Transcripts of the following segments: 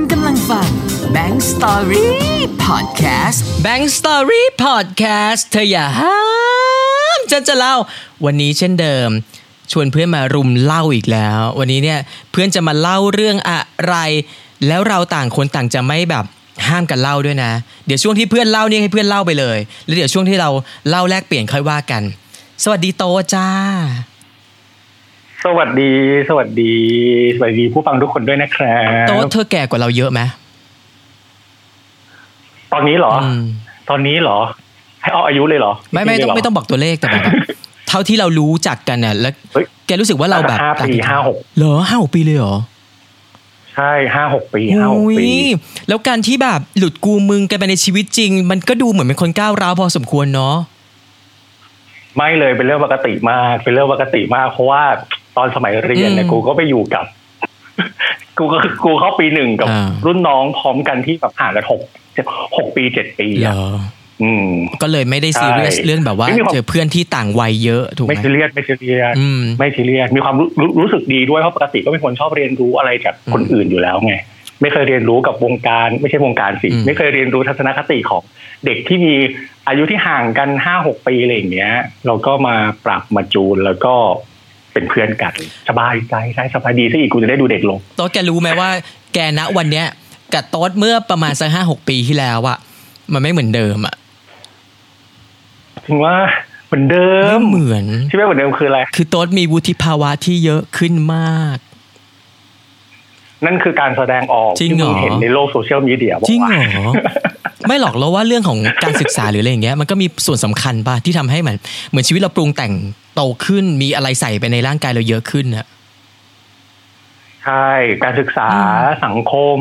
คุณกำลังฟัง Bank Story Podcast Bank Story Podcast เธออย่าห้ามฉันจะเล่า วันนี้เช่นเดิม ชวนเพื่อนมารุมเล่าอีกแล้ว วันนี้เนี่ยเพื่อนจะมาเล่าเรื่องอะไร แล้วเราต่างคนต่างจะไม่แบบห้ามกันเล่าด้วยนะ เดี๋ยวช่วงที่เพื่อนเล่าเนี่ยให้เพื่อนเล่าไปเลย แล้วเดี๋ยวช่วงที่เราเล่าแลกเปลี่ยนค่อยว่ากัน สวัสดีโตจ้า สวัสดี สวัสดี สวัสดีผู้ฟังทุกคนด้วยนะครับโตเธอแก่กว่าเราเยอะไหมตอนนี้เหรออืมตอนนี้เหรอ ให้เอาอายุเลยเหรอ ไม่ไม่ต้องไม่ต้องบอกตัวเลขแต่แบบเท่าที่เรารู้จักกันน่ะแล้วเฮ้ยแกรู้สึกว่าเราแบบห้าปีต่งกันห้าหกเหรอห้าหกปีเลยเหรอใช่ห้าหกปีห้าหกอุ้ยปีแล้วการที่แบบหลุดกูมึงกันไปในชีวิตจริง มันก็ดูเหมือนเป็นคนก้าวร้าวพอสมควรเนาะไม่เลยเป็นเรื่องปกติมากเป็นเรื่องปกติมากเพราะว่า ตอนสมัยเรียนเนี่ยกูก็ไปอยู่กับ กูก็กูเข้าปีหนึ่งกับ รุ่นน้องพร้อมกันที่แบบห่างกันหกหกปีเจ็ดปีเหรอะออืมก็เลยไม่ได้ซีเรียสใช่เรื่องแบบว่าไม่มีความเจอเพื่อนที่ต่างวัยเยอะถูกไหมไม่ซีเรียสไม่ซีเรียสอืมไม่ซีเรียสมีความรู้รู้รู้สึกดีด้วยเพราะปกติก็เป็นคนชอบเรียนรู้อะไรจากคนอืมอื่นอยู่แล้วไงไม่เคยเรียนรู้กับวงการ ไม่ใช่วงการสิอืมไม่เคยเรียนรู้ทัศนคติของเด็กที่มีอายุที่ห่างกันห้าหกปีอะไรอย่างเงี้ย เราก็มาปรับมาจูนแล้วก็ เป็นเพื่อนกันสบายใจใช่สบายดีซะอีกกูจะได้ดูเด็กลงโต๊ดแกรู้ไหมว่า แกณวันเนี้ยกับโต๊ดเมื่อประมาณสักห้าหกปีที่แล้วอะมันไม่เหมือนเดิมอะถึงว่าเหมือนเดิไม่มเหมือนที่ไม่เหมือนเดิมคืออะไร คือโต๊ดมีวุฒิภาวะที่เยอะขึ้นมาก นั่นคือการแสดงออกจริงที่เหรอมึงเห็นในโลกโซเชียลมีเดียบอกจริงว่าเหรอไม่หรอกเราว่าเรื่องของการศึกษาหรืออะไรอย่างเงี้ยมันก็มีส่วนสำคัญป่ะที่ทำให้เหมือนเหมือนชีวิตเราปรุงแต่งโตขึ้นมีอะไรใส่ไปในร่างกายเราเยอะขึ้นอะใช่ การศึกษาอืมสังคม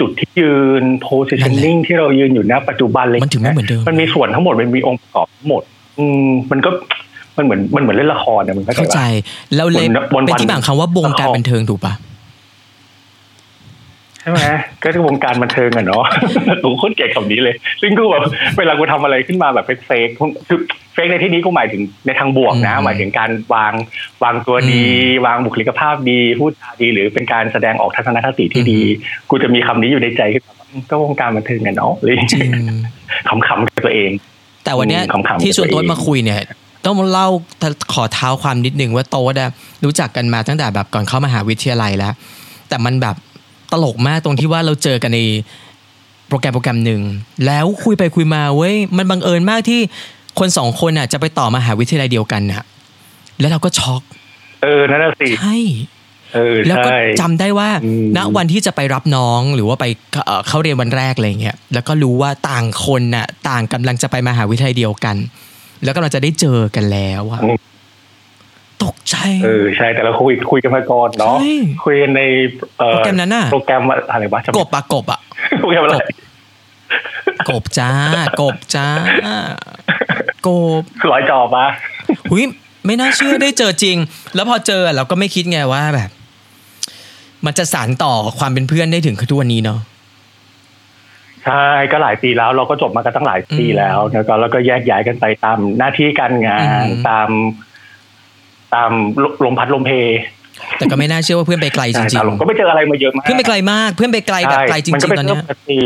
จุดที่ยืน positioning ที่เรายืนอยู่ณปัจจุบันเลยมันถึงไม่เหมือนเดิมมันมีส่วนทั้งหมดมันมีองค์ประกอบทั้งหมด อืมมันก็มันเหมือนมันเหมือนเล่นละครนะมึงเข้าใจเข้าใจปะแล้วเลยวันๆเป็นที่มาของคำว่าวงการละครบันเทิงถูกปะใช่ไหมก็คือวงการบันเทิงอะเนาะกูโคตรเกลียดคำนี้เลย ซึ่งกูแบบเวลากูทำอะไรขึ้นมาแบบเฟกเฟกคือเฟกในที่นี้กูหมายถึงในทางบวกนะ หมายถึงการวางวางตัวดี วางบุคลิกภาพดีพูดจาดี หรือเป็นการแสดงออกทัศนคติที่ดี กูจะมีคำนี้อยู่ในใจขึ้นมาว่าอืมก็วงการบันเทิงกันเนาะเลยจริงขำๆกับตัวเอง แต่วันเนี้ยอืมขำๆที่ชวนโต๊ดตัวเองมาคุยเนี่ยต้องเล่าขอเท้าความนิดนึงว่าโต๊ดอะรู้จักกันมาตั้งแต่แบบก่อนเข้ามหาวิทยาลัยแล้ว แต่มันแบบ ตลกมากตรงที่ว่าเราเจอกันในโปรแกรมโปรแกรมหนึ่งแล้วคุยไปคุยมาเว้ยมันบังเอิญมากที่คนสองคนอะจะไปต่อมหาวิทยาลัยเดียวกันน่ะ แล้วเราก็ช็อก เออนั่นน่ะสิใช่เออแล้วก็ใช่จำได้ว่าอืมณวันที่จะไปรับน้องหรือว่าไปเอ่อเข้าเรียนวันแรกอะไรเงี้ยแล้วก็รู้ว่าต่างคนน่ะ ต่างกำลังจะไปมหาวิทยาลัยเดียวกัน แล้วก็เราจะได้เจอกันแล้วอะ ตกใจเออใช่แต่เราคุยคุยกันมาก่อนเนาะใช่คุยกันในเอ่อโปรแกรมนั้นน่ะโปรแกรมอะไรวะจำกบอะกบอะโปรแกรมอะไรกบจ้ากบจ้ากบร้อยจอปะหุยไม่น่าเชื่อได้เจอจริง แล้วพอเจอเราก็ไม่คิดไงว่าแบบ มันจะสานต่อความเป็นเพื่อนได้ถึงทุกวันนี้เนาะใช่ก็หลายปีแล้วเราก็จบมากันตั้งหลายปีอืมแล้วแล้วก็แล้วก็แยกย้ายกันไปตามหน้าที่การงานอืมตาม ตามลมพัดลมเพ แต่ก็ไม่น่าเชื่อว่าเพื่อนไปไกลจใช่ริงตามลมก็ไม่เจออะไรมาเยอะมากๆเพื่อนไปไกลมาก เพื่อนไปไกลแบบไกลจมันริก็งเป็นๆตอนเรื่เนี้องยปกติ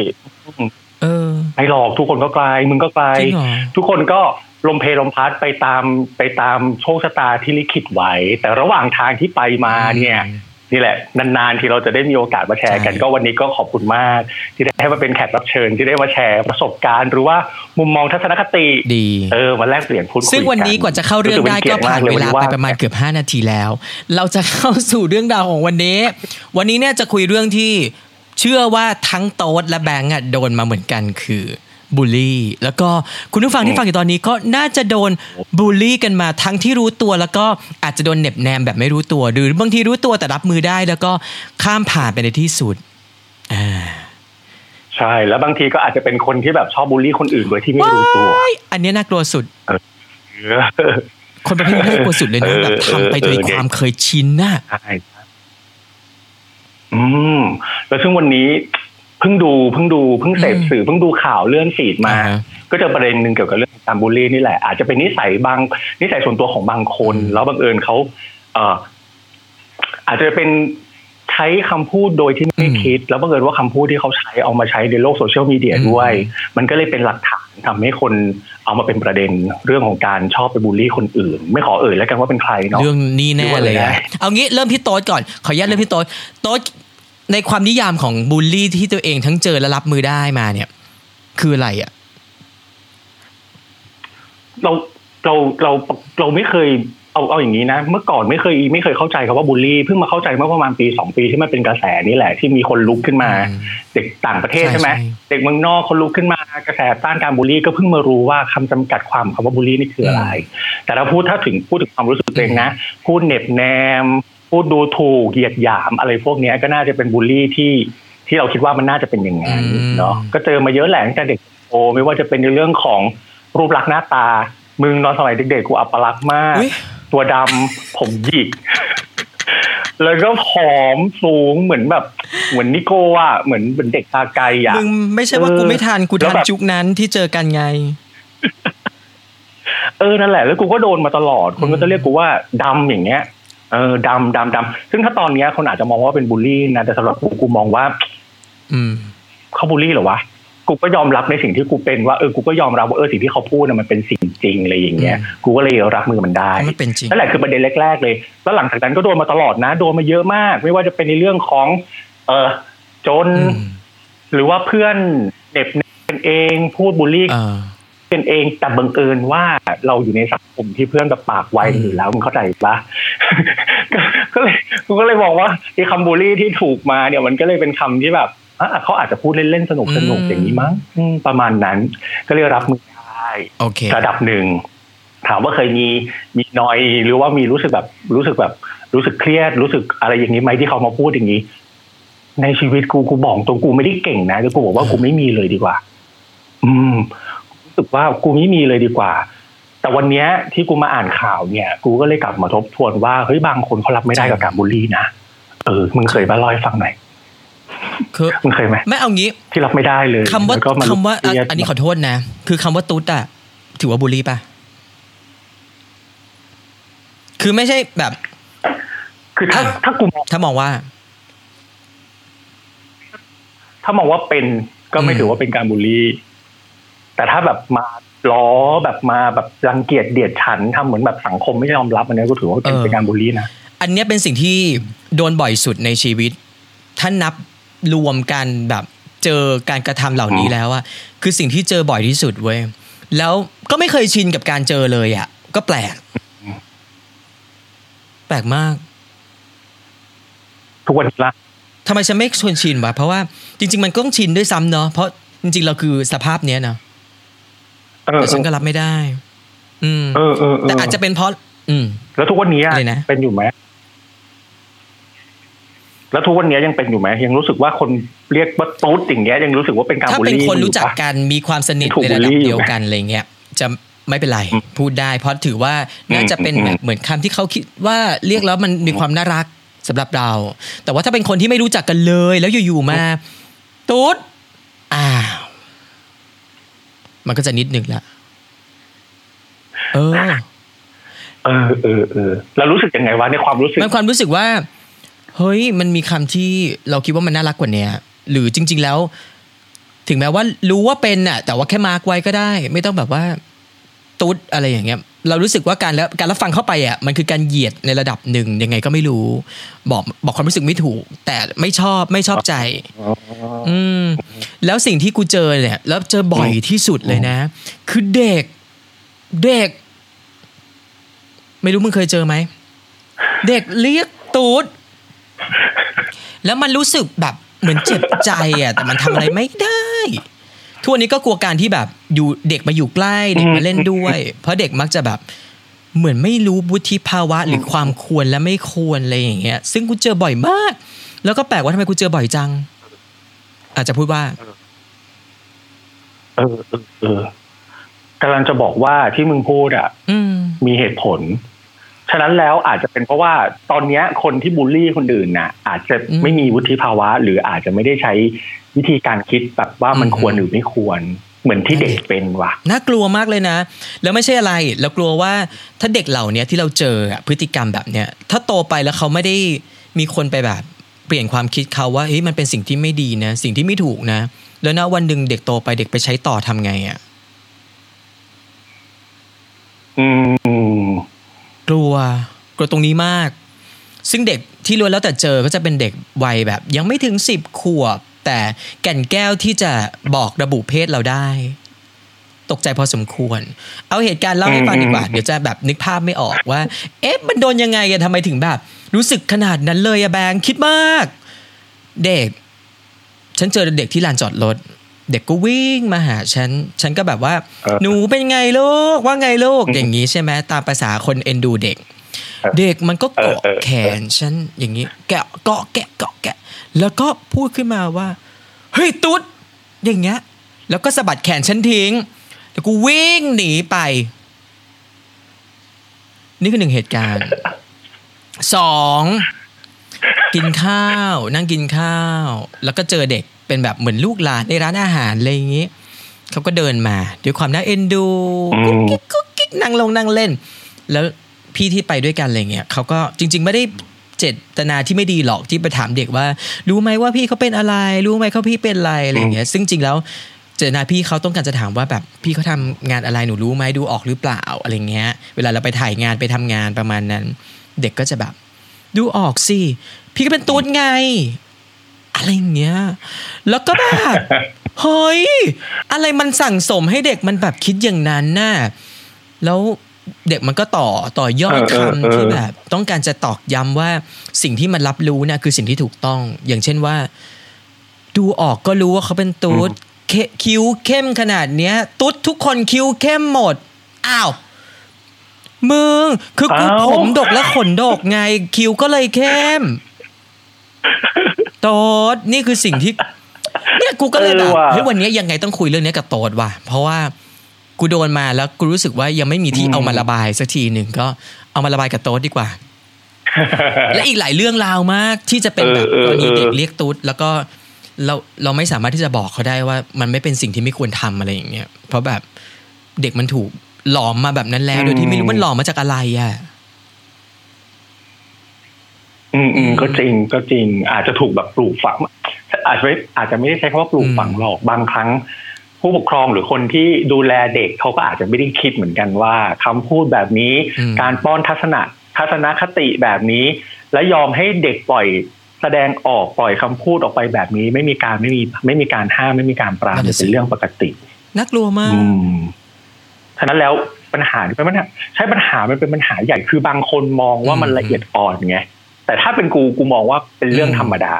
อืมเออไม่หรอกทุกคนก็ไกลมึงก็ไกลจริงเหรอทุกคนก็ลมเพลมพัดไปตามไปตามโชคชะตาที่ลิขิตไว้ แต่ระหว่างทางที่ไปมาเนี่ย นี่แหละนานๆที่เราจะได้มีโอกาสมาแชร์กันใช่ก็วันนี้ก็ขอบคุณมาก ที่ได้ให้มาเป็นแขกรับเชิญที่ได้มาแชร์ประสบการณ์ หรือว่ามุมมองทัศนคติดีเออมาแลกเปลี่ยนพูดคุยซึ่งวันนี้กว่าจะเข้าเรื่องได้ก็ผ่านเวลาไปประมาณเกือบเกือบ 5 นาทีแล้ว เราจะเข้าสู่เรื่องราวของวันนี้ วันนี้เนี่ยจะคุยเรื่องที่เชื่อว่าทั้งโต๊ดและแบงก์อะโดนมาเหมือนกันคือ บูลลี่ แล้วก็คุณผู้ฟังที่ฟังอยู่ตอนนี้ก็น่าจะโดนบูลลี่กันมาทั้งที่รู้ตัว แล้วก็อาจจะโดนเหน็บแนมแบบไม่รู้ตัวหรือบางทีรู้ตัวแต่รับมือได้ แล้วก็ข้ามผ่านไปในที่สุดอ่าใช่แล้วบางทีก็อาจจะเป็นคนที่แบบชอบบูลลี่คนอื่นโดยที่ไม่รู้ตัวว้ายอันเนี้ยน่ากลัวสุดเออคนประเภทนี้น่ากลัวสุดเลยนะเออแบบทำไปโดยเออความเคยชินน่ะใช่อืมแล้วซึ่งวันนี้ เพิ่งดูเพิ่งดูเพิ่งเสพอืมสื่อเพิ่งดูข่าวเลื่อนฟีดมาอ่าฮะก็เจอประเด็นหนึ่งเกี่ยวกับเรื่องการบูลลี่นี่แหละ อาจจะเป็นนิสัยบางนิสัยส่วนตัวของบางคนอืมแล้วบังเอิญเขาเอ่ออาจจะเป็นทช้คำพูดโดยที่ไม่คิด แล้วบังเอิญว่าคำพูดที่เขาใช้เอามาใช้ในโลกโซเชียลมีเดียด้วย มันก็เลยเป็นหลักฐานทำให้คนเอามาเป็นประเด็นเรื่องของการชอบไปบูลลี่คนอื่น ไม่ขอเอ่ยแล้วกันว่าเป็นใครเนาะเรื่องนี้แน่เลยอะได้เอางี้เริ่มที่โต๊ดก่อนขออนุญาตเริ่มที่โต๊ดโต๊ด ในความนิยามของบูลลี่ที่ตัวเองทั้งเจอและรับมือได้มาเนี่ย คืออะไรอะ เราเราเราเราไม่เคยเอาเอาอย่างนี้นะ เมื่อก่อนไม่เคยไม่เคยเข้าใจคำว่าบูลลี่เพิ่งมาเข้าใจเมื่อประมาณปีสองปีที่มันเป็นกระแสนี่แหละที่มีคนลุกขึ้นมาอืมเด็กต่างประเทศใช่ใช่ไหมใช่เด็กเมืองนอกคนลุกขึ้นมากระแสต้านการบูลลี่ก็เพิ่งมารู้ว่าคำจำกัดความคำว่าบูลลี่นี่คืออะไร แต่ถ้าพูดถ้าถึงพูดถึงความรู้สึกตัวเองนะพูดเหน็บแนม พูดดูถูกเหยียดหยามอะไรพวกเนี้ยก็น่าจะเป็นบูลลี่ที่ที่เราคิดว่ามันน่าจะเป็นอย่างนั้นอืมเนาะก็เจอมาเยอะแหละตั้งแต่เด็กโตไม่ว่าจะเป็นในเรื่องของรูปลักษณ์หน้าตา มึงตอนสมัยเด็กๆกูอัปลักษณ์มากอุ๊ยตัวดำผมหยิกแล้วก็ผอมสูงเหมือนแบบ เหมือนนิโก้อะเหมือนเหมือนเด็กตาไกลอะมึงไม่ใช่ว่ากูไม่ทันกูแล้ทัวนแบบจุกนั้นที่เจอกันไง เออนั่นแหละ แล้วกูก็โดนมาตลอด คนก็จะเรียกกูว่าดำอย่างเงี้ย เออดำดำดำซึ่งถ้าตอนเนี้ยคนอาจจะมองว่าเป็นบูลลี่นะแต่สำหรับกูกูมองว่า อืมเขาบูลลี่เหรอวะกูก็ยอมรับในสิ่งที่กูเป็นว่าเออกูก็ยอมรับว่าเออสิ่งที่เขาพูดน่ะมันเป็นสิ่งจริงอะไรอย่างเงี้ยอืมกูก็เลยรับมือมันได้มันเป็นจริงนั่นแหละคือประเด็นแรก ๆ เลย แล้วหลังจากนั้นก็โดนมาตลอดนะ โดนมาเยอะมาก ไม่ว่าจะเป็นในเรื่องของ เออจนอืมหรือว่าเพื่อนเหน็บแนมกันเองพูดบูลลี่เออ กันเองแต่บังเอิญว่าเราอยู่ในสังคมที่เพื่อนแบบปากไวกันอยู่แล้วมึงเข้าใจปะก็ก็เลยกูก็เลยบอกว่าไอ้คำบูลลี่ที่ถูกมาเนี่ยมันก็เลยเป็นคำที่แบบอะเขาอาจจะพูดเล่นๆสนุกสนุกอืมอย่างนี้มั้งอืมประมาณนั้น ก็เลยรับมือได้โอเคระดับหนึ่งถามว่าเคยมีมีนอยหรือว่ามีรู้สึกแบบรู้สึกแบบรู้สึกเครียดรู้สึกอะไรอย่างนี้ไหมที่เขามาพูดอย่างนี้ ในชีวิตกูกูบอกตรงกูไม่ได้เก่งนะแต่กูบอกว่ากูไม่มีเลยดีกว่า อืม รู้สึกว่ากูไม่มีเลยดีกว่า แต่วันเนี้ยที่กูมาอ่านข่าวเนี่ย กูก็เลยกลับมาทบทวนว่าเฮ้ยบางคนเขารับไม่ได้กับการบูลลี่นะเออมึงเคยมาเล่าให้ฟังหน่อยคือมึงเคยไหมไม่เอางี้ ที่รับไม่ได้เลยคำว่าแล้วก็มคำว่าอะเครียดอันนี้ขอโทษนะ คือคำว่าตุ๊ดอะถือว่าบูลลี่ปะคือไม่ใช่แบบ คือถ้าถ้ากูมองถ้ามองว่า ถ้ามองว่าเป็นก็ไม่อืมถือว่าเป็นการบูลลี่ แต่ถ้าแบบมาล้อแบบมาแบบรังเกียจเดียดฉันทำเหมือนแบบสังคมไม่ยอมรับอันนี้ก็ถือว่าเป็นเป็นการบูลลี่นะอันเนี้ยเป็นสิ่งที่โดนบ่อยสุดในชีวิต ถ้านับรวมกันแบบเจอการกระทำเหล่านี้อืมแล้วอะคือสิ่งที่เจอบ่อยที่สุดเว้ยแล้วก็ไม่เคยชินกับการเจอเลยอะก็แปลก แปลกมาก ทุกวันนี้ละทำไมฉันไม่ชวนชินวะเพราะว่าจริง ๆ มันก็ต้องชินด้วยซ้ำเนาะเพราะจริง ๆ เราคือสภาพเนี้ยเนาะเออ แต่ฉันก็รับไม่ได้ อืมเออเออเออแต่อาจจะเป็นเพราะ อืม แล้วทุกวันนี้อะอะไรนะเป็นอยู่ไหมแล้วทุกวันนี้ยังเป็นอยู่ไหมยังรู้สึกว่าคนเรียกว่าตุ๊ดอย่างเงี้ยยังรู้สึกว่าเป็นการถ้าบูลเป็นลี่คนอยู่รู้จักปะกันมีความสนิทถูกในระดับบูลลี่เดียวกันอะไรเงี้ย จะไม่เป็นไรอืมพูดได้เพราะถือว่าน่าจะเป็นอืมแบบเหมือนคำที่เขาคิดว่าเรียกแล้วมันมีความน่ารักสำหรับเรา แต่ว่าถ้าเป็นคนที่ไม่รู้จักกันเลย แล้วอยู่ๆมาตุ๊ดอ้าว มันก็จะนิดหนึ่งละเออ เออเออเออแล้วรู้สึกยังไงวะในความรู้สึกมันความรู้สึกว่า เฮ้ย มันมีคำที่เราคิดว่ามันน่ารักกว่าเนี้ยหรือจริง ๆแล้ว ถึงแม้ว่ารู้ว่าเป็นน่ะ แต่ว่าแค่มาร์กไว้ก็ได้ ไม่ต้องแบบว่า ตุ๊ดอะไรอย่างเงี้ย เรารู้สึกว่าการแล้วการรับฟังเข้าไปอะมันคือการเหยียดในระดับหนึ่งยังไงก็ไม่รู้ บอกบอกความรู้สึกไม่ถูก แต่ไม่ชอบไม่ชอบใจ อืม แล้วสิ่งที่กูเจอเนี่ย แล้วเจอบ่อยที่สุดเลยนะ คือเด็ก เด็ก ไม่รู้มึงเคยเจอไหม เด็กเรียกตูด แล้วมันรู้สึกแบบเหมือนเจ็บใจอะ แต่มันทำอะไรไม่ได้ทุกวันนี้ก็กลัวการที่แบบอยู่เด็กมาอยู่ใกล้เด็กมาเล่นด้วย เพราะเด็กมักจะแบบเหมือนไม่รู้วุฒิภาวะหรือความควรและไม่ควรอะไรอย่างเงี้ย ซึ่งกูเจอบ่อยมาก แล้วก็แปลกว่าทำไมกูเจอบ่อยจัง อาจจะพูดว่า เออเออเออกำลังจะบอกว่าที่มึงพูดอะอืมมีเหตุผล ฉะนั้นแล้วอาจจะเป็นเพราะว่าตอนเนี้ยคนที่บูลลี่คนอื่นน่ะ อาจจะอืมไม่มีวุฒิภาวะ หรืออาจจะไม่ได้ใช้วิธีการคิดแบบว่ามันอืมควรหรือไม่ควรเหมือนที่เด็กเป็นว่ะน่ากลัวมากเลยนะ แล้วไม่ใช่อะไรเรากลัวว่าถ้าเด็กเหล่าเนี้ยที่เราเจออะพฤติกรรมแบบเนี้ยถ้าโตไปแล้วเขาไม่ได้มีคนไปแบบ เปลี่ยนความคิดเขาว่าเฮ้ยมันเป็นสิ่งที่ไม่ดีนะ สิ่งที่ไม่ถูกนะ แล้วนะวันหนึ่งเด็กโตไปเด็กไปใช้ต่อทำไงอะ่ะอืมกลัวกลัวตรงนี้มาก ซึ่งเด็กที่ล้วนแล้วแต่เจอก็จะเป็นเด็กวัยแบบ ยังไม่ถึงสิบขวบ แต่แก่นแก้วที่จะบอกระบุเพศเราได้ ตกใจพอสมควร เอาเหตุการณ์เล่าให้ฟังดีกว่า เดี๋ยวจะแบบนึกภาพไม่ออกว่า เอ๊ะมันโดนยังไงอะทำไมถึงแบบ รู้สึกขนาดนั้นเลยอะแบงค์คิดมาก เด็ก ฉันเจอเด็กที่ลานจอดรถเด็กก็วิ่งมาหาฉัน ฉันก็แบบว่าเออหนูเป็นไงลูก ว่าไงลูก อย่างนี้ใช่ไหมตามภาษาคนเอ็นดูเด็กเออเด็กมันก็เกาะเออเออแขนฉันอย่างนี้ แกะเกาะแกะเกาะแกะ แล้วก็พูดขึ้นมาว่า เฮ้ยตุ๊ด อย่างเงี้ย แล้วก็สะบัดแขนฉันทิ้ง แล้วกูวิ่งหนีไป นี่คือหนึ่งเหตุการณ์สองกินข้าว นั่งกินข้าว แล้วก็เจอเด็กเป็นแบบเหมือนลูกหลานในร้านอาหารอะไรอย่างงี้เขาก็เดินมา ด้วยความน่าเอ็นดูอืกุ๊กมกิ๊กกุ๊กกิ๊กนั่งลงนั่งเล่น แล้วพี่ที่ไปด้วยกันอะไรเงี้ยเขาก็จริง ๆ ไม่ได้เจตนาที่ไม่ดีหรอกที่ไปถามเด็กว่า รู้ไหมว่าพี่เขาเป็นอะไร รู้ไหมเขาพี่เป็นอะไรอะไรเงี้ย ซึ่งจริงแล้ว เจตนาพี่เขาต้องการจะถามว่าแบบพี่เขาทำงานอะไรหนูรู้ไหมดูออกหรือเปล่าอะไรเงี้ย เวลาเราไปถ่ายงานไปทำงานประมาณนั้น เด็กก็จะแบบ ดูออกสิพี่ก็เป็นตูดไง อะไรอย่างเงี้ย แล้วก็แบบเฮ้ยอะไรมันสั่งสมให้เด็กมันแบบคิดอย่างนั้นน่ะแล้วเด็กมันก็ต่อต่อยอดเออเออเอคำอที่แบบ ต้องการจะตอกย้ำว่าสิ่งที่มันรับรู้นะคือสิ่งที่ถูกต้อง อย่างเช่นว่า ดูออกก็รู้ว่าเขาเป็นตูดเคคิ้วเข้มขนาดเนี้ย ตุ๊ดทุกคนคิ้วเข้มหมด อ้าว มึง คือกูอ้าวผมดกและขนดกไง คิ้วก็เลยเข้มโต๊ดนี่คือสิ่งที่เนี่ยกูก็เลยแบบเออว่ะเฮ้ยวันนี้ยังไงต้องคุยเรื่องนี้กับโต๊ดว่ะ เพราะว่ากูโดนมาแล้วกูรู้สึกว่ายังไม่มีที่อืมเอามาระบายสักทีหนึ่งก็เอามาระบายกับโต๊ดดีกว่า และอีกหลายเรื่องราวมากที่จะเป็นแบบเออกรณีเออเด็กเรียกตุ๊ดแล้วก็ เราเราไม่สามารถที่จะบอกเขาได้ว่ามันไม่เป็นสิ่งที่ไม่ควรทำอะไรอย่างเงี้ยเพราะแบบเด็กมันถูกหลอมมาแบบนั้นแล้วโดยที่ไม่รู้มันหลอมมาจากอะไรอะอืมอือืมมก็จริงก็จริง อาจจะถูกแบบปลูกฝัง อาจจะไม่อาจจะไม่ได้ใช้คำว่าปลูกฝังอืมหรอกบางครั้ง ผู้ปกครองหรือคนที่ดูแลเด็กเขาก็อาจจะไม่ได้คิดเหมือนกันว่าคำพูดแบบนี้อืมการป้อนทัศนะทัศนคติแบบนี้ และยอมให้เด็กปล่อย แสดงออกปล่อยคำพูดออกไปแบบนี้ ไม่มีการไม่มีไม่มีการห้ามไม่มีการปรามนั่นน่ะสิเป็นเรื่องปกติน่ากลัวมากอืมฉะนั้นแล้วปัญหาเป็นปัญหาใช่ปัญหามันเป็นปัญหาใหญ่คือบางคนมองว่ามันอืมละเอียดอ่อนไงแต่ถ้าเป็นกูกูมองว่าเป็นเรื่องอืมธรรมดา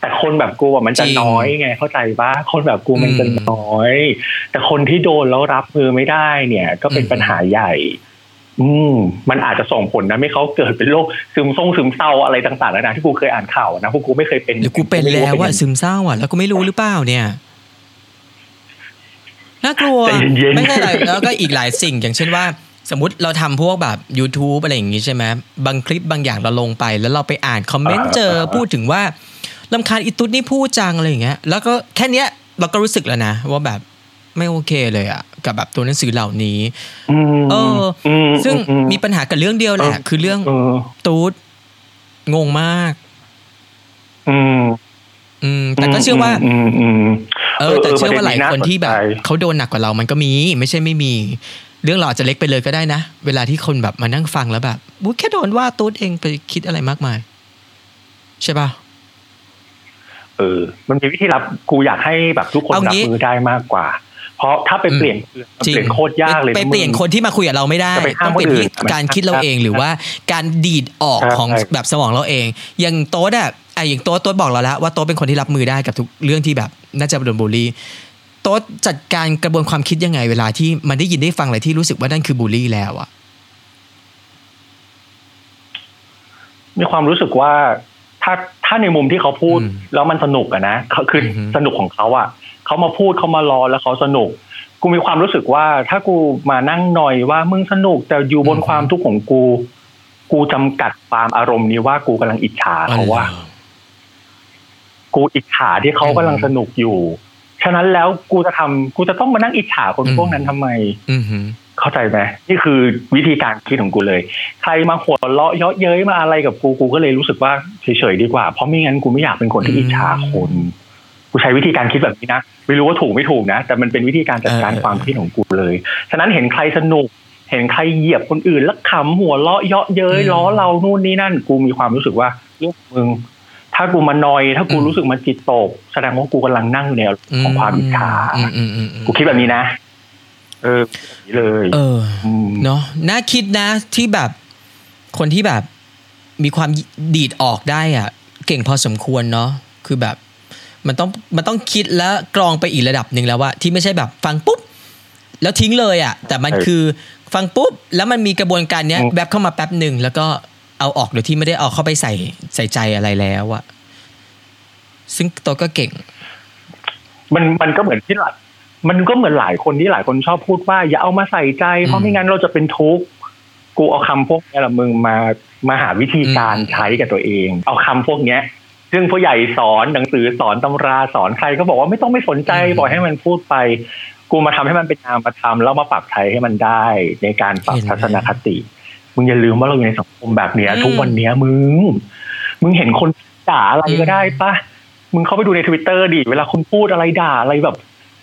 แต่คนแบบกูอะมันจะจริงน้อยไงเข้าใจปะคนแบบกูมันจะอืมน้อย แต่คนที่โดนแล้วรับมือไม่ได้เนี่ย ก็เป็นอืมปัญหาใหญ่ อืมมันอาจจะส่งผลนะไม่เขาเกิดเป็นโรคซึมทรงซึมเศร้าอะไรต่างๆแล้วนะที่กูเคยอ่านข่าวนะพวกกูไม่เคยเป็นหรือกูเป็นไม่รู้แล้วว่าเป็นซึมเศร้าอะแล้วก็ไม่รู้หรือเปล่าเนี่ยน่ากลัวใจเย็นๆไม่ใช่อะไรแล้วก็อีกหลายสิ่งอย่างเช่นว่า สมมติเราทำพวกแบบ YouTube อะไรอย่างงี้ใช่ไหมบางคลิปบางอย่างเราลงไป แล้วเราไปอ่านคอมเมนต์เจอพูดถึงว่าลำคาญอีตุ๊ดนี่พูดจังอะไรอย่างเงี้ย แล้วก็แค่เนี้ยเราก็รู้สึกแล้วนะ ว่าแบบไม่โอเคเลยอะ กับแบบตัวหนังสือเหล่านี้อืมเอออมซึ่งอืมีปัญหากับเรื่องเดียวแหละเออคือเรื่องเออตูดงงมาก อืมอืม แต่ก็เชื่อว่าอืมอืมเออ แต่เชื่อว่าหลายคนที่แบบประเด็นนี้น่าสนใจเขาโดนหนักกว่าเรามันก็มี ไม่ใช่ไม่มี เรื่องเราอาจจะเล็กไปเลยก็ได้นะ เวลาที่คนแบบมานั่งฟังแล้วแบบบุ๊ยแค่โดนว่าตูดเองไปคิดอะไรมากมาย ใช่ป่ะเออ มันมีวิธีรับกูอยากให้แบบทุกคนเอารับงี้มือได้มากกว่า เพราะถ้าไปเปลี่ยนมันจริเปงลี่ยนโคตรยากเลยไปนะเปลี่ยนมึงคนที่มาคุยกับเราไม่ได้จะไปห้ามต้องเป็นคนอื่ที่นการคิดเราเองหรือว่าการดีดออกใช่ของใช่แบบสมองเราเอง อย่างโต๊ดอะไออย่างโต๊ดโต๊ดบอกเราแล้วว่าโต๊ดเป็นคนที่รับมือได้กับทุกเรื่องที่แบบน่าจะโดนบูลลี่โต๊ดจัดการกระบวนความคิดยังไง เวลาที่มันได้ยินได้ฟังอะไรที่รู้สึกว่านั่นคือบูลลี่แล้วอะมีความรู้สึกว่าถ้าถ้าในมุมที่เขาพูดอืมแล้วมันสนุกอะนะเขาคือออฮึสนุกของเขาอะ เขามาพูดเขามารอแล้วเขาสนุก กูมีความรู้สึกว่า ถ้ากูมานั่งหน่อยว่ามึงสนุกแต่อยู่บนความทุกข์ของกู กูจำกัดความอารมณ์นี้ว่ากูกำลังอิจฉาเขาว่า กูอิจฉาที่เขากำลังสนุกอยู่ฉะนั้นแล้วกูจะทำกูจะต้องมานั่งอิจฉาคนอืมพวกนั้นทำไม อือหือเข้าใจไหมนี่คือวิธีการคิดของกูเลย ใครมาหัวเราะเยาะเย้ยมาอะไรกับกูกูก็เลยรู้สึกว่าเฉยๆดีกว่า เพราะไม่งั้นกูไม่อยากเป็นคนที่อิจฉาคน กูใช้วิธีการคิดแบบนี้นะ ไม่รู้ว่าถูกไม่ถูกนะ แต่มันเป็นวิธีการจัดการความคิดของกูเลย ฉะนั้นเห็นใครสนุก เห็นใครเหยียบคนอื่น แล้วขำหัวเราะเยาะเย้ยล้อเรานู่นนี่นั่น กูมีความรู้สึกว่าเรื่องมึง ถ้ากูมานอย ถ้ากูรู้สึกมันจิตตก แสดงว่ากูกำลังนั่งอยู่ในอารมณ์ของความอิจฉาอืมอืมอืมอืมกูคิดแบบนี้นะ เออแบบนี้เลย เออมเนาะน่าคิดนะที่แบบคนที่แบบมีความดีดออกได้อะ เก่งพอสมควรเนาะคือแบบ มันต้องมันต้องคิดแล้วกรองไปอีกระดับหนึ่งแล้วว่าที่ไม่ใช่แบบฟังปุ๊บ แล้วทิ้งเลยอะ แต่มันคือฟังปุ๊บ แล้วมันมีกระบวนการเนี้ยแบบเข้ามาแป๊บหนึ่งแล้วก็เอาออกโดยที่ไม่ได้เอาเข้าไปใส่ใส่ใจอะไรแล้วอะซึ่งตัวก็เก่ง มันมันก็เหมือนที่หลายมันก็เหมือนหลายคนที่หลายคนชอบพูดว่า อย่าเอามาใส่ใจ เพราะไม่งั้นเราจะเป็นทุกข์กูเอาคำพวกนี้แหละมึงมามาหาวิธีการอืมใช้กับตัวเอง เอาคำพวกเนี้ย ซึ่งผู้ใหญ่สอนหนังสือสอนตำราสอนใครก็บอกว่าไม่ต้องไม่สนใจปล่อยให้มันพูดไป กูมาทำให้มันเป็นนามธรรมแล้วมาปรับใช้ให้มันได้ในการปรับทัศนคติ มึงอย่าลืมว่าเราอยู่ในสังคมแบบเนี้ย ทุกวันเนี้ยมึง มึงเห็นคนด่าอะไรก็ได้ปะมึงเข้าไปดูในทวิตเตอร์ดิเวลาคนพูดอะไรด่าอะไรแบบ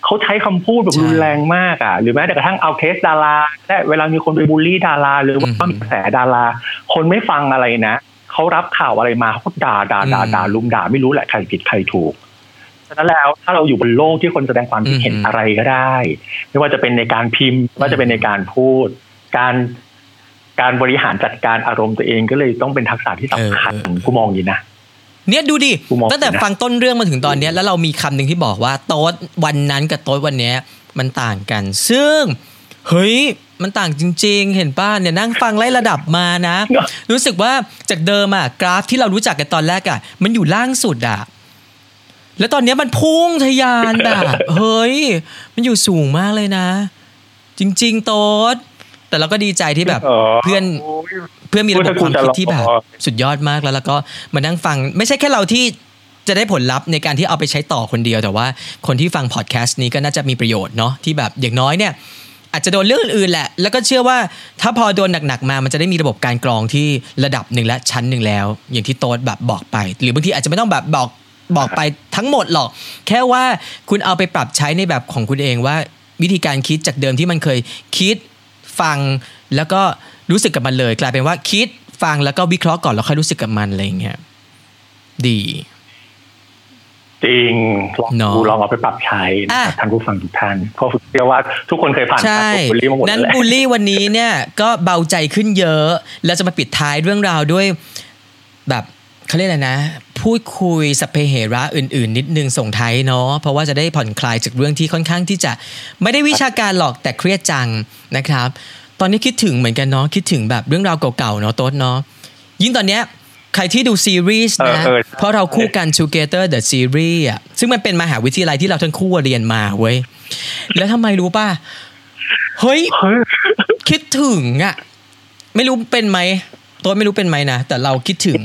เขาใช้คำพูดแบบใช่รุนแรงมากอะ หรือแม้แต่กระทั่งเอาเคสดาราได้เวลามีคนไปบูลลี่ดารา หรือว่าอืมมีกระแสดารา คนไม่ฟังอะไรนะ เขารับข่าวอะไรมาเขาก็ด่าด่าด่าอืมด่าลุมด่าไม่รู้แหละใครผิดใครถูกฉะนั้นแล้วถ้าเราอยู่บนโลกที่คนแสดงความคิดเห็นอืมอะไรก็ได้ ไม่ว่าจะเป็นในการพิมพ์ไม่ว่าจะเป็นในการพูด การการบริหารจัดการอารมณ์ตัวเองก็เลยต้องเป็นทักษะที่สำคัญเออเออกูมองอย่างนี้นะเนี่ยดูดิกูมองตั้งแต่นะฟังต้นเรื่องมาถึงตอนเนี้ยแล้วเรามีคำหนึ่งที่บอกว่าโต๊ดวันนั้นกับโต๊ดวันเนี้ยมันต่างกัน ซึ่งเฮ้ย มันต่างจริง ๆ เห็นป้าเนี่ยนั่งฟังไล่ระดับมานะ รู้สึกว่าจากเดิมอะกราฟที่เรารู้จักกันตอนแรกอะมันอยู่ล่างสุดอะแล้วตอนเนี้ยมันพุ่งทะยานแบบ เฮ้ย มันอยู่สูงมากเลยนะ จริง ๆ โต๊ดแต่เราก็ดีใจที่แบบอ๋อเพื่อนโอ้ยเพื่อนมีระบบความคิดที่แบบพูดให้กูจะรอสุดยอดมากแล้วแล้วก็มานั่งฟัง ไม่ใช่แค่เราที่จะได้ผลลัพธ์ในการที่เอาไปใช้ต่อคนเดียว แต่ว่าคนที่ฟังพอดแคสต์นี้ก็น่าจะมีประโยชน์เนาะที่แบบอย่างน้อยเนี่ย อาจจะโดนเรื่องอื่นแหละ แล้วก็เชื่อว่าถ้าพอโดนหนักๆมา มันจะได้มีระบบการกรองที่ระดับหนึ่งและชั้นหนึ่งแล้ว อย่างที่โต๊ดแบบบอกไป หรือบางทีอาจจะไม่ต้องแบบบอกบอกไปทั้งหมดหรอก แค่ว่าคุณเอาไปปรับใช้ในแบบของคุณเองว่าวิธีการคิดจากเดิมที่มันเคยคิดฟังแล้วก็รู้สึกกับมันเลย กลายเป็นว่าคิดฟังแล้วก็วิเคราะห์ก่อนแล้วค่อยรู้สึกกับมันอะไรอย่างเงี้ยดี จริงลองเนอะดูลองเอาไปปรับใช้นะอะท่านผู้ฟังทุกท่านเพราะเชื่อว่าทุกคนเคยผ่านใช่การถูกบูลลี่มาหมดนั้นแล้วบูลลี่วันนี้เนี่ยก็เบาใจขึ้นเยอะ แล้วจะมาปิดท้ายเรื่องราวด้วยแบบเขาเรียกอะไรนะ พูดคุยสพเปเหระอื่น ๆ นิดนึงส่งท้ายเนาะเพราะว่าจะได้ผ่อนคลายจากเรื่องที่ค่อนข้างที่จะไม่ได้วิชาการหรอกแต่เครียดจังนะครับ ตอนนี้คิดถึงเหมือนกันเนาะคิดถึงแบบเรื่องราวเก่าๆเนาะโต๊ดเนาะยิ่งตอนเนี้ย ใครที่ดูซีรีส์นะเออเออใช่เพราะเราคู่กัน Together the Series อะซึ่งมันเป็นมหาวิทยาลัยที่เราทั้งคู่เรียนมาเว้ย แล้วทำไมรู้ป่ะ เฮ้ยเฮ้ยคิดถึงอะ ไม่รู้เป็นไหม ตัวไม่รู้เป็นไหมนะ แต่เราคิดถึง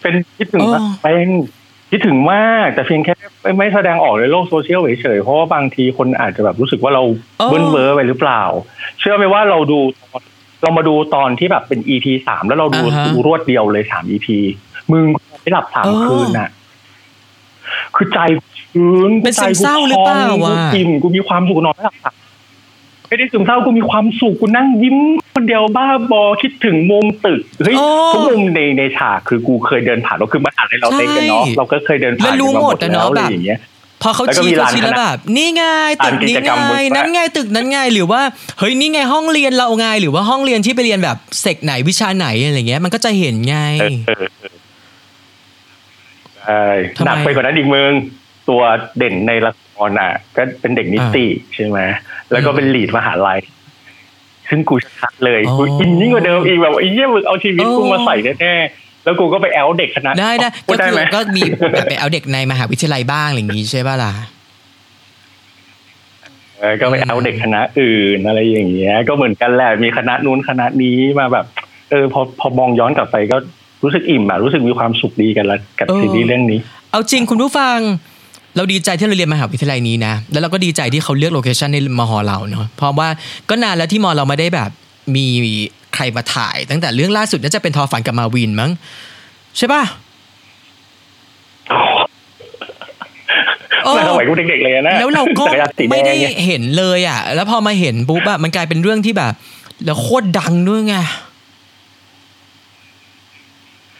เป็นคิดถึงอ๋อว่าเป็นคิดถึงมาก แต่เพียงแค่ไม่ไม่แสดงออกในโลกโซเชียลเฉยๆเพราะว่าบางทีคนอาจจะแบบรู้สึกว่าเราอ๋อเบิ้ลเวอร์ไปหรือเปล่า เชื่อไหมว่าเราดู เรามาดูตอนที่แบบเป็น EP สามแล้วเราดูอ่าฮะดูรวดเดียวเลยสาม EP มึงไม่หลับสามเออคืนน่ะ คือใจชื้นเป็นซึมเศร้าหรือเปล่าวะกูอิ่มกูมีความสุขนอนไม่หลับสามไม่ได้ซึมเศร้ากูมีความสุขกูนั่งยิ้มคนเดียวบ้าบอคิดถึงมุมตึกเฮ้ยโอ้ทุกมุมในในฉากคือกูเคยเดินผ่านเราคือมันอ่านให้เราเต้นกันเนาะใช่เราก็เคยเดินผ่านแล้วรู้กัหมดอะเนาะแล้วอะไรแบบอย่างเงี้ย พอเขาแล้วก็ชี้มีเขาร้านชี้แล้วคณะแบบนี่ไงตึกลานกินี้จกรรมไงบนฟ้านั้นไงตึกนั้นไงหรือว่าเฮ้ยนี่ไงห้องเรียนเราไงหรือว่าห้องเรียนที่ไปเรียนแบบเซกไหนวิชาไหนอะไรเงี้ย มันก็จะเห็นไงเออเออเออใช่ทำไมหนักไปกว่านั้นอีกมึงตัวเด่นในละครอะ ก็เป็นเด็กนิติใช่ไหมแล้วก็เป็นลีดมหาลัยซึ่งกูชัดเลยอ๋อกูอินยิ่งกว่าเดิมอีกแบบไอ้เหี้ยมึงเอาชีวิตอ๋อกูมาใส่แน่ๆ แล้วกูก็ไปแอลเด็กคณะได้ได้พูก็ดได้คือไหมก็มีแบบไปเอาเด็กในมหาวิทยาลัยบ้างอะไรอย่างงี้ใช่ป่ะล่ะเออก็ไปเอาเด็กคณะอื่นอะไรอย่างเงี้ย ก็เหมือนกันแหละมีคณะนู้นคณะนี้มาแบบ เออพอพอมองย้อนกลับไปก็รู้สึกอิ่มอะรู้สึกมีความสุขดีกันละกับเออซีรีส์เรื่องนี้ เอาจริงคุณผู้ฟัง เราดีใจที่เราเรียนมหาวิทยาลัยนี้นะ แล้วเราก็ดีใจที่เขาเลือก location ในมอเราเนาะเพราะว่าก็นานแล้วที่มอเราไม่ได้แบบมี ใครมาถ่าย ตั้งแต่เรื่องล่าสุดน่าจะเป็นทอฝันกับมาวินมั้งใช่ป่ะเออในสมัยกูเด็กๆเลยนะแล้วเราก็จัรยนสีแงไม่ได้เนี่ยเห็นเลยอะ แล้วพอมาเห็นปุ๊บอะมันกลายเป็นเรื่องที่แบบ แล้วโคตรดังด้วยไง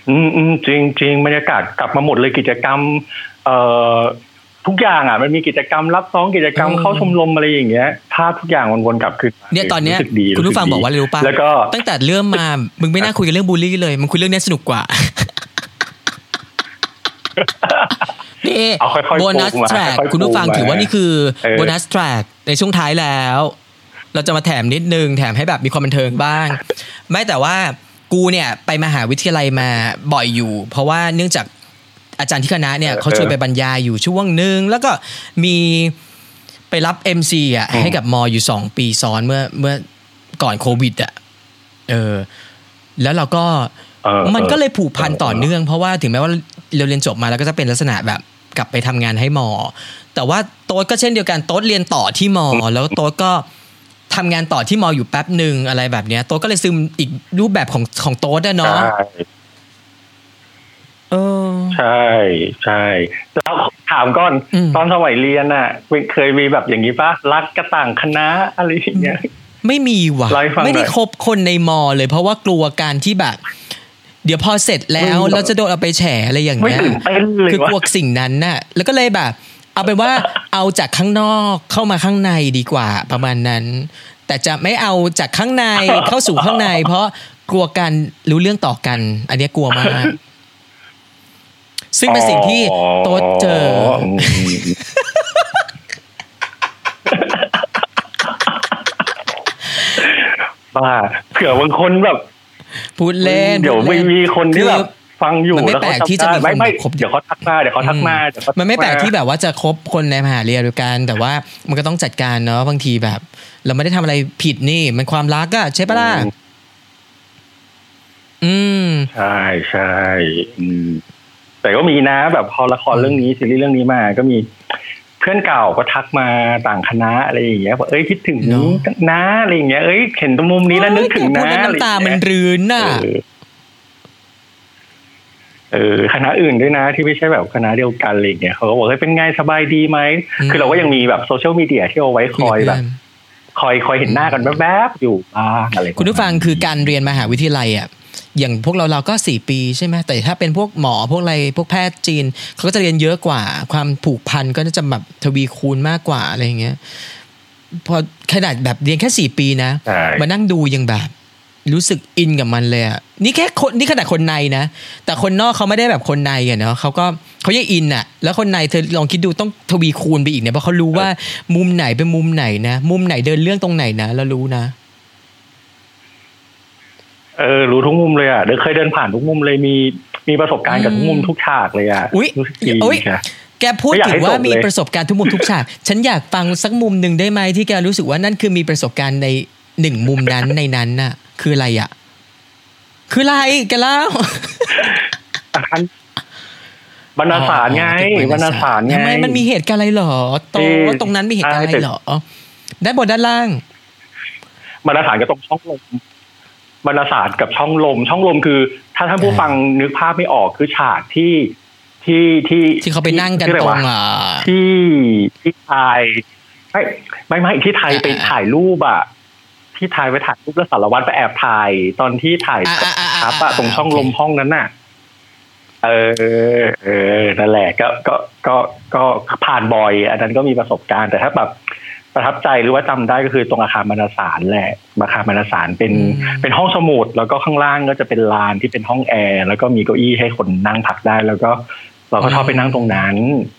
อืมอืมจริงจริงบรรยากาศกลับมาหมดเลยกิจกรรม เอ่อ ทุกอย่างอะมันมีกิจกรรมรับน้องกิจกรรมเออเข้าชมรมอะไรอย่างเงี้ยภาพทุกอย่างวนๆกลับคืนมาเนี่ยตอนเนี้ยรู้สึกดีคุณผู้ฟังสึบอกว่าอะไรรู้ป่ะแล้วก็ตั้งแต่เริ่มมามึงไม่น่าคุยกันเรื่องบูลลี่เลยมึงคุยเรื่องเนี้ยสนุกกว่านี่เอาค่อยๆโบนัสปลูกมาแทร็กค่อยๆคุณผู้ฟังปลูกมาถือว่านี่คือเออโบนัสแทร็กในช่วงท้ายแล้ว เราจะมาแถมนิดนึงแถมให้แบบมีความบันเทิงบ้าง ไม่แต่ว่ากูเนี่ยไปมหาวิทยาลัยมาบ่อยอยู่ เพราะว่าเนื่องจาก อาจารย์ที่คณะเนี่ยเขาชวนไปบรรยายอยู่ช่วงหนึ่งแล้วก็มีไปรับ MC อะให้กับมออยู่สองปีซ้อนเมื่อเมื่อก่อนโควิดอะเออ แล้วเราก็เออมันก็เลยผูกพันเออต่อเนื่อง เพราะว่าถึงแม้ว่าเราเรียนจบมาแล้วก็จะเป็นลักษณะแบบกลับไปทำงานให้มอ แต่ว่าโต๊ดก็เช่นเดียวกันโต๊ดเรียนต่อที่มอ แล้วโต๊ดก็ทำงานต่อที่มออยู่แป๊บหนึ่งอะไรแบบเนี้ยโต๊ดก็เลยซึมอีกรูปแบบของของโต๊ดอะใช่เนาะเออ ใช่ใช่แล้วถามก่อนอืมตอนสมัยเรียนน่ะเคยมีแบบอย่างนี้ปะรักกระต่างคณะอะไรอย่างเงี้ยไม่มีว่ะเล่าให้ฟังหน่อยไม่ได้คบคนในมอเลย เพราะว่ากลัวการที่แบบ เดี๋ยวพอเสร็จแล้วไม่มีหรอกเราจะโดนเอาไปแฉอะไรอย่างไม่เงี้ยตื่นเต้นเลยคือกลัววะสิ่งนั้นน่ะ แล้วก็เลยแบบ เอาเป็นว่าเอาจากข้างนอกเข้ามาข้างในดีกว่าประมาณนั้น แต่จะไม่เอาจากข้างในเข้าสู่ข้างใน เพราะกลัวการรู้เรื่องต่อกัน อันเนี้ยกลัวมาก ซึ่งเป็นสิ่งที่โต๊ดเจออมบ้าเผื่อบางคนแบบ พูดเล่น เดี๋ยวพูไม่ล่นมีคนที่แบบคือฟังอยู่มันไม่แล้วแปลเขากที่จะมีไม่ไม่คนแบบคบเดี๋ยวเขาทักมาเดี๋ยวเขาทักมาเดี๋ยวเขาทัมันไม่แปลกที่าแบบว่าจะคบคนในมหาเรียนด้วยกัน แต่ว่ามันก็ต้องจัดการเนาะบางทีแบบ เราไม่ได้ทำอะไรผิดนี่ มันความรักอะใช่ปะล่ะอืมอืมใช่ใช่อืม แต่ก็มีนะแบบพอละครเรื่องนี้ซีรีส์เรื่องนี้มาก็มีเพื่อนเก่าก็ทักมาต่างคณะอะไรอย่างเงี้ยบอกเอ้ยคิดถึงเนอะนะอะไรอย่างเงี้ยเอ้ยเห็นตรงมุมนี้แล้วนึกถึงนะพูดแล้วน้ำตามันรืนน่ะเออเออคณะอื่นด้วยนะที่ไม่ใช่แบบคณะเดียวกันอะไรอย่างเงี้ยเขาก็บอกเฮ้ยเป็นไงสบายดีไหมอืมคือเราก็ยังมีแบบโซเชียลมีเดียที่เอาไว้คอยแบบคอยคอยเห็นหน้ากันแวบๆอยู่บ้างอะไรคุณผู้ฟังคือการเรียนมหาวิทยาลัยอะ อย่างพวกเราเราก็สี่ปีใช่ไหมแต่ถ้าเป็นพวกหมอพวกอะไรพวกแพทย์จีนเขาก็จะเรียนเยอะกว่า ความผูกพันก็จะแบบทวีคูณมากกว่าอะไรอย่างเงี้ยพอขนาดแบบเรียนแค่สี่ปีนะใช่มานั่งดูยังแบบ รู้สึกอินกับมันเลยอะนี่แค่คนนี่ขนาดคนในนะ แต่คนนอกเขาไม่ได้แบบคนในอะเนาะเขาก็เขายังอินอะ แล้วคนในเธอลองคิดดูต้องทวีคูณไปอีกเนี่ยเพราะเขารู้ว่ามุมไหนเป็นมุมไหนนะ มุมไหนเดินเรื่องตรงไหนนะแล้วรู้นะ เออรู้ทุกมุมเลยอะเดี๋ยวเคยเดินผ่านทุกมุมเลยมีมีประสบการณ์กับทุกมุมทุกฉากเลยอะอุ๊ยรู้สึกดีอุ๊ยค่ะแกพูดไม่อยากถึให้งว่าจบเลยมีประสบการณ์ทุกมุมทุกฉาก ฉันอยากฟังสักมุมหนึ่งได้ไหมที่แกรู้สึกว่านั่นคือมีประสบการณ์ในหนึ่งมุมนั้นในนั้นน่ะ คืออะไรอะ คืออะไรแกเล่าอาคารบรรณสารไงอ๋อบรรณสารไงทำไมมันมีเหตุการณ์อะไรเหรอโตที่ตรงนั้นมีเหตุการณ์อะไรใช่เหรอด้านบนด้านล่างบรรณสารกับตรงช่องลม บรรณสารกับช่องลม ช่องลมคือ ถ้าท่านผู้อ่าฟังนึกภาพไม่ออกคือฉากที่ที่ที่ที่เขาไปนั่งกันที่อะตไรรวะงอะที่ที่ถ่ายไม่ไม่ไม่ที่ไทยอ่าไปถ่ายรูปอะที่ไทยไปถ่ายรูปแล้วสารวัตรไปแอบถ่าย ตอนที่ถ่ายอ่าอ่าอ่าครับอะอ่าตรงช่องโอเคลมห้องนั้นน่ะ เออเออนั่นแหละก็ก็ก็ก็ผ่านบ่อย อันนั้นก็มีประสบการณ์แต่ถ้าแบบ ประทับใจหรือว่าจำได้ก็คือตรงอาคารบรรณสารแหละอาคารบรรณสารเป็นอืมเป็นห้องสมุดแล้วก็ข้างล่างก็จะเป็นลานที่เป็นห้องแอร์แล้วก็มีเก้าอี้ให้คนนั่งพักได้ แล้วก็เราก็ชอบไปนั่งตรงนั้น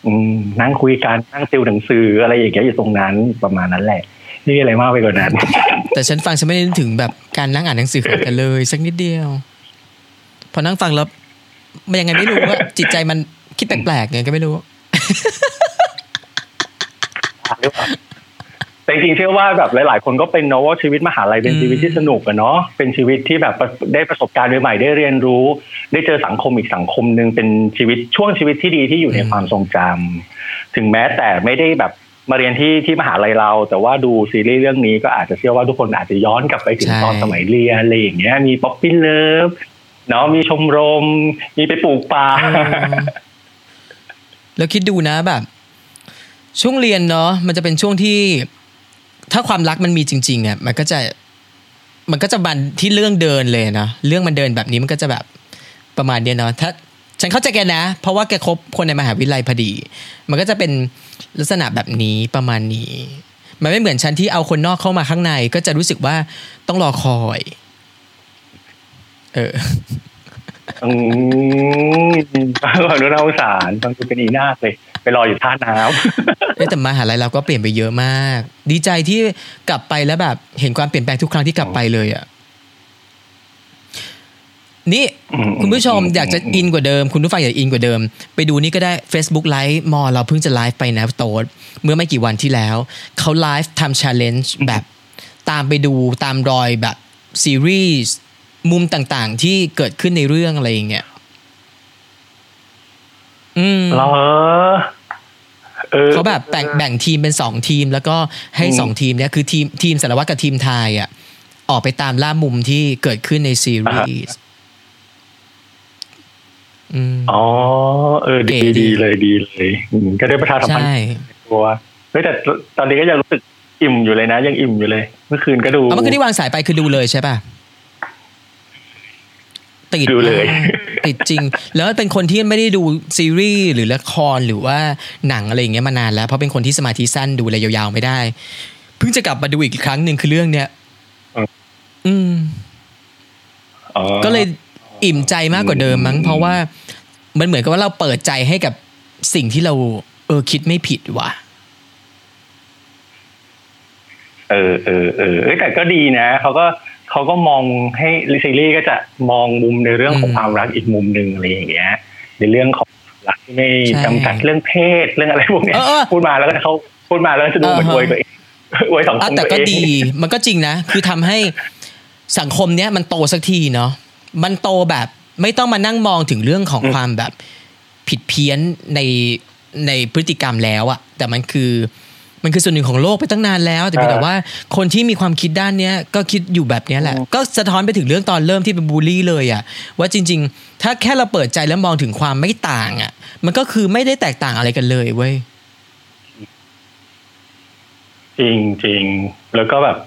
อืมนั่งคุยกันนั่งติวหนังสืออะไรอย่างเงี้ยอยู่ตรงนั้นประมาณนั้นแหละไม่มีอะไรมากไปกว่านั้น แต่ฉันฟังฉันไม่ได้นึกถึงแบบการนั่งอ่านหนังสือของแกเลย สักนิดเดียว พอนั่งฟังแล้วมันยังไงไม่รู้ว่าจิตใจมันคิดแปลกๆไงก็ไม่รู้ แต่จริงๆเชื่อว่าแบบหลาย ๆ คนก็เป็นเนาะว่าชีวิตมหาลัยเป็นอืมชีวิตที่สนุกอะเนาะเป็นชีวิตที่แบบได้ประสบการณ์ใหม่ๆได้เรียนรู้ ได้เจอสังคมอีกสังคมหนึ่งเป็นชีวิตช่วงชีวิตที่ดีที่อยู่ในอืมความทรงจำถึงแม้แต่ไม่ได้แบบมาเรียนที่ที่มหาลัยเรา แต่ว่าดูซีรีส์เรื่องนี้ก็อาจจะเชื่อว่าทุกคนอาจจะย้อนกลับไปถึงใช่ตอนสมัยเรียนอะไรอย่างเงี้ยมี puppy loveเนาะมีชมรม มีไปปลูกป่าแล้วคิดดูนะแบบ ช่วงเรียนเนาะมันจะเป็นช่วงที่ ถ้าความรักมันมีจริงๆอะมันก็จะมันก็จะบันที่เรื่องเดินเลยนะเรื่องมันเดินแบบนี้มันก็จะแบบประมาณเนี้ยเนาะถ้าฉันเข้าใจแกนะ เพราะว่าแกคบคนในมหาวิทยาลัยพอดี มันก็จะเป็นลักษณะแบบนี้ประมาณนี้ มันไม่เหมือนฉันที่เอาคนนอกเข้ามาข้างใน ก็จะรู้สึกว่าต้องรอคอย เอออืมฟังดูน่าสงสารฟังดูเป็นอีนาคเลย ไปรออยู่ท่าน้เอ้ยแต่มหาลัยเราก็เปลี่ยนไปเยอะมาก ดีใจที่กลับไปแล้วแบบ เห็นความเปลี่ยนแปลงทุกครั้งที่กลับไปเลยอะนี่ำอืคุณผู้ชมอยากจะอินกว่าเดิม คุณผู้ฟังอยากอินกว่าเดิม ไปดูนี่ก็ได้ Facebook ไลฟ์มอเราเพิ่งจะไลฟ์ไปนะโต๊ดเมื่อไม่กี่วันที่แล้วเขาไลฟ์ทำ challenge แบบตามไปดูตามรอยแบบซีรีส์มุมต่างๆ ที่เกิดขึ้นในเรื่องอะไรอย่างเงี้ย อืมเหรอออ เขาแบบแบ่งแบ่งทีมเป็นสองทีม แล้วก็ให้อืมสองทีมเนี่ยคือทีมทีมสารวัตรกับทีมไทน์อะออกไปตามล่ามุมที่เกิดขึ้นในซีรีส์อืมอ๋อ เออดีเก๋ดีดีเลยดีเลยอืมก็ได้ประชาสัมพันธ์ใช่ตัวเฮ้ยแต่ตอนนี้ก็ยังรู้สึกอิ่มอยู่เลยนะ ยังอิ่มอยู่เลย เมื่อคืนก็ดูเอาเมื่อคืนที่วางสายไปคือดูเลยใช่ป่ะ ติดดูเลยมากติดจริง แล้วเป็นคนที่ไม่ได้ดูซีรีส์หรือละครหรือว่าหนังอะไรอย่างเงี้ยมานานแล้ว เพราะเป็นคนที่สมาธิสั้นดูอะไรยาวๆไม่ได้ เพิ่งจะกลับมาดูอีกครั้งหนึ่งคือเรื่องเนี้ยอืมอ๋อก็เลยอิ่มใจมากกว่าเดิมมั้ง เพราะว่ามันเหมือนกับว่าเราเปิดใจให้กับสิ่งที่เรา เออคิดไม่ผิดว่ะเออเออเออเอ้ยแต่ก็ดีนะเขาก็ เขาก็มองให้ซีรีส์ก็จะมองมุมในเรื่องของอืมความรักอีกมุมหนึ่งอะไรอย่างเงี้ย ในเรื่องของรักที่ไม่ใช่จำกัดเรื่องเพศเรื่องอะไรพวกเนี้ยเออเออพูดมาแล้วก็เขาพูดมาแล้วจะดูเหมือนอ่าฮะอวยตัวเองอวยสังคอะมแต่ตัวก็เองดีมันก็จริงนะ คือทำให้สังคมเนี้ยมันโตสักทีเนาะมันโตแบบไม่ต้องมานั่งมองถึงเรื่องของความแบบผิดเพี้ยนในในพฤติกรรมแล้วอะแต่มันคือ มันคือส่วนหนึ่งของโลกไปตั้งนานแล้ว แต่เพียงแต่ว่าคนที่มีความคิดด้านเนี้ยก็คิดอยู่แบบเนี้ยแหละ ก็สะท้อนไปถึงเรื่องตอนเริ่มที่เป็นบูลลี่เลยอะว่าจริง ๆ ถ้าแค่เราเปิดใจแล้วมองถึงความไม่ต่างอะมันก็คือไม่ได้แตกต่างอะไรกันเลยเว้ยจริงจริงแล้วก็แบบ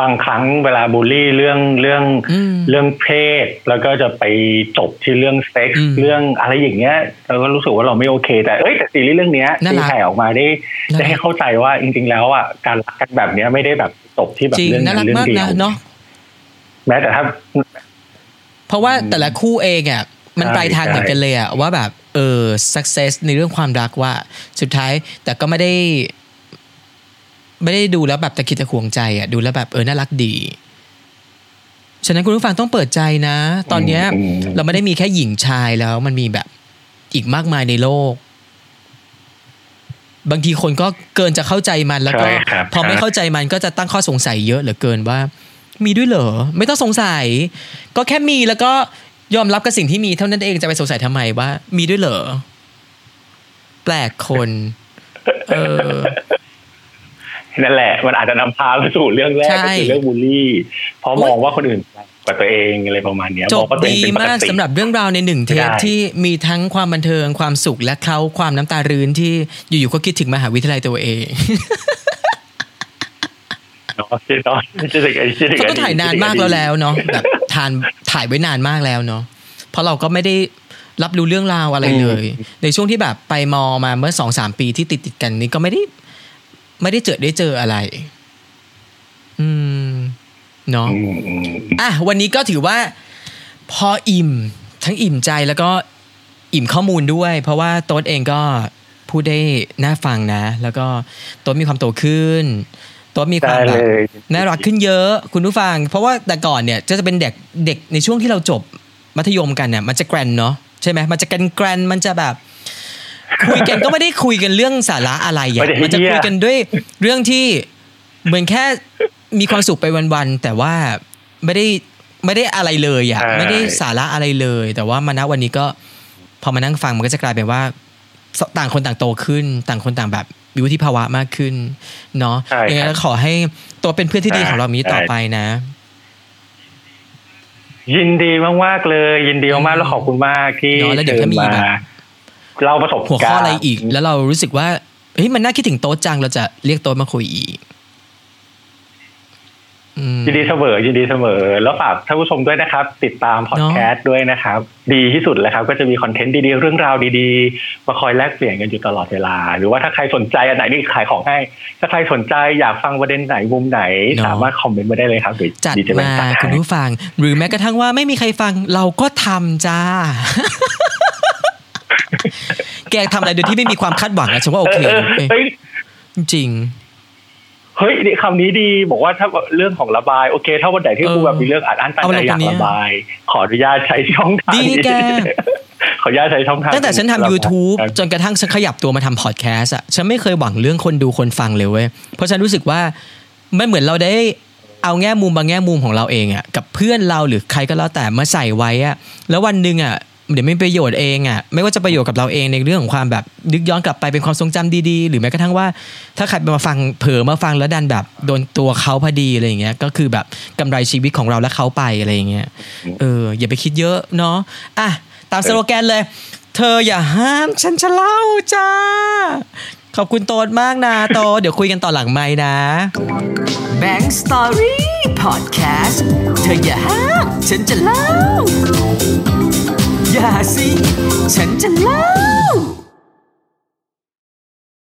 บางครั้งเวลาบูลลี่เรื่องเรื่องอืมเรื่องเพศ แล้วก็จะไปจบที่เรื่องเซ็กอืซ์มเรื่องอะไรอย่างเงี้ยเราก็รู้สึกว่าเราไม่โอเค แต่เอ้ยแต่ซีรีส์เรื่องเนี้ยน่าตีรักแผ่ออกมาได้น่ารักได้ให้เข้าใจว่าจริง ๆ แล้วอะการรักกันแบบเนี้ยไม่ได้แบบจบที่แบบจริงเรื่องน่ารักเรื่มากเดียนะวเนาะแม้แต่ถ้าเพราะว่าแต่ละคู่เองอะมันใช่ปลายทางใช่เหมือนกันเลยอะว่าแบบเออ success ในเรื่องความรักว่าสุดท้ายแต่ก็ไม่ได้ ไม่ได้ดูแล้วแบบตะคิดตะขวงใจอะดูแล้วแบบเออน่ารักดี ฉะนั้นคุณผู้ฟังต้องเปิดใจนะ ตอนเนี้ยอืมเราไม่ได้มีแค่หญิงชายแล้วมันมีแบบอีกมากมายในโลก บางทีคนก็เกินจะเข้าใจมันแล้วก็ใช่ครับพอไม่ใช่เข้าใจมันก็จะตั้งข้อสงสัยเยอะเหลือเกินว่า มีด้วยเหรอไม่ต้องสงสัย ก็แค่มีแล้วก็ยอมรับกับสิ่งที่มีเท่านั้นเองจะไปสงสัยทำไมว่า มีด้วยเหรอแปลกคน เออ นั่นแหละ มันอาจจะนำพาไปสู่เรื่องแรกใช่ก็คือเรื่องบูลลี่ เพราะโอ๊มยองว่าคนอื่นกว่าตัวเองอะไรประมาณเนี้ยจมบองว่าตัวเองดีเป็นปกมากติสำหรับเรื่องราวในหนึ่งเทปไม่ได้ที่มีทั้งความบันเทิงความสุขและเขาความน้ำตารื้นที่อยู่ๆก็คิดถึงมหาวิทยาลัยตัวเองเนาะคิดเนาะคิดถึงไอ้คิดถึงเขาอก็ดีตถ่ายนานมากแล้วแล้วเนาะแบบทานถ่ายไว้นานมากแล้วเนาะเพราะเราก็ไม่ได้รับรู้เรื่องราวอะไรเลย ในช่วงที่แบบไปมอมาเมื่อสองสามปีที่ติดติดๆกันนี้ก็ไม่ได้ ไม่ได้เจอได้เจออะไร อืมเนาะอืมอืมอะวันนี้ก็ถือว่า พออิ่ม ทั้งอิ่มใจแล้วก็อิ่มข้อมูลด้วย เพราะว่าโต๊ดเองก็พูดได้น่าฟังนะ แล้วก็โต๊ดมีความโตขึ้นโต๊ดมีความได้แบเลบยน่ารักขึ้นเยอะคุณผู้ฟัง เพราะว่าแต่ก่อนเนี่ยจะเป็นเด็กเด็กในช่วงที่เราจบมัธยมกันเนี่ยมันจะแกรนเนาะใช่ไหมมันจะแกรนแกรนมันจะแบบ คุยกันก็ไม่ได้คุยกันเรื่องสาระอะไรอะไม่ได้มันจะเหี้ยคุยกันด้วยเรื่องที่เหมือนแค่มีความสุขไปวันๆแต่ว่าไม่ได้ไม่ได้อะไรเลยอะใช่ไม่ได้สาระอะไรเลย แต่ว่ามาณวันนี้ก็พอมานั่งฟังมันก็จะกลายเป็นว่า ต่างคนต่างโตขึ้น ต่างคนต่างแบบมีวุฒิภาวะมากขึ้น เนาะใช่ครับยังไงก็ขอให้ตัวเป็นเพื่อนที่ดีของเรามีต่อไปนะ ยินดีมากๆเลย ยินดีมากๆแล้วขอบคุณมากที่เนอะแล้วเดี๋ยวเชิถ้าญมีมาแบบ เล่าประสบหัวการณ์ข้ออะไรอีก แล้วเรารู้สึกว่าเฮ้ยมันน่าคิดถึงโต๊ะจังเราจะเรียกโต๊ะมาคุยอีกอืมยินดีเสมอยินดีเสมอ แล้วฝากท่านผู้ชมด้วยนะครับ ติดตามพอดแคสต์ด้วยนะครับ ดีที่สุดเลยครับ ก็จะมีคอนเทนต์ดีๆ เรื่องราวดีๆ มาคอยแลกเปลี่ยนกันอยู่ตลอดเวลา หรือว่าถ้าใครสนใจอันไหนนี่ขายของให้ ถ้าใครสนใจอยากฟังประเด็นไหนมุมไหน สามารถคอมเมนต์มาได้เลยครับเดี๋ยวจัดดีจะแบ่งมาปันคุณให้ผู้ฟัง หรือแม้กระทั่งว่าไม่มีใครฟังเราก็ทำจ้า แกทำอะไรโดยที่ไม่มีความคาดหวังนะฉันว่าโอเคเออเออเฮ้ยจริงเฮ้ยนี่คำนี้ดีบอกว่าถ้าเรื่องของระบาย โอเค ถ้าวันไหนที่เออกูแบบมีเรื่องอัดอั้นตันเอาใจลงอยากตรงนี้ระบาย ขออนุญาตใช้ช่องทางดีนี้แกขออนุญาตใช้ช่องทางตั้งแต่ฉันระบายทำ YouTube จนกระทั่งฉันขยับตัวมาทำพอดแคสต์อะฉันไม่เคยหวังเรื่องคนดูคนฟังเลยเว้ยเพราะฉันรู้สึกว่ามันเหมือนเราได้เอาแง่มุมบางแง่มุมของเราเองอะกับเพื่อนเราหรือใครก็แล้วแต่มาใส่ไว้อะแล้ววันหนึ่งอะ เดี๋ยวมีประโยชน์เองอะไม่ว่าจะประโยชน์กับเราเองในเรื่องของความแบบนึกย้อนกลับไปเป็นความทรงจำดีๆ หรือแม้กระทั่งว่า ถ้าใครมาฟังเผลอมาฟังแล้วดันแบบโดนตัวเขาพอดีอะไรอย่างเงี้ยก็คือแบบกำไรชีวิตของเราและเขาไปอะไรอย่างเงี้ยเอออย่าไปคิดเยอะเนาะอะตามสโลแกนเลย เธออย่าห้ามฉันจะเล่าจ้า ขอบคุณโตดมากนะโตดเดี๋ยวคุยกันต่อหลังไม่นะ Bang Story Podcast เธออย่าห้ามฉันจะเล่า อย่าสิ ฉันจะเล่า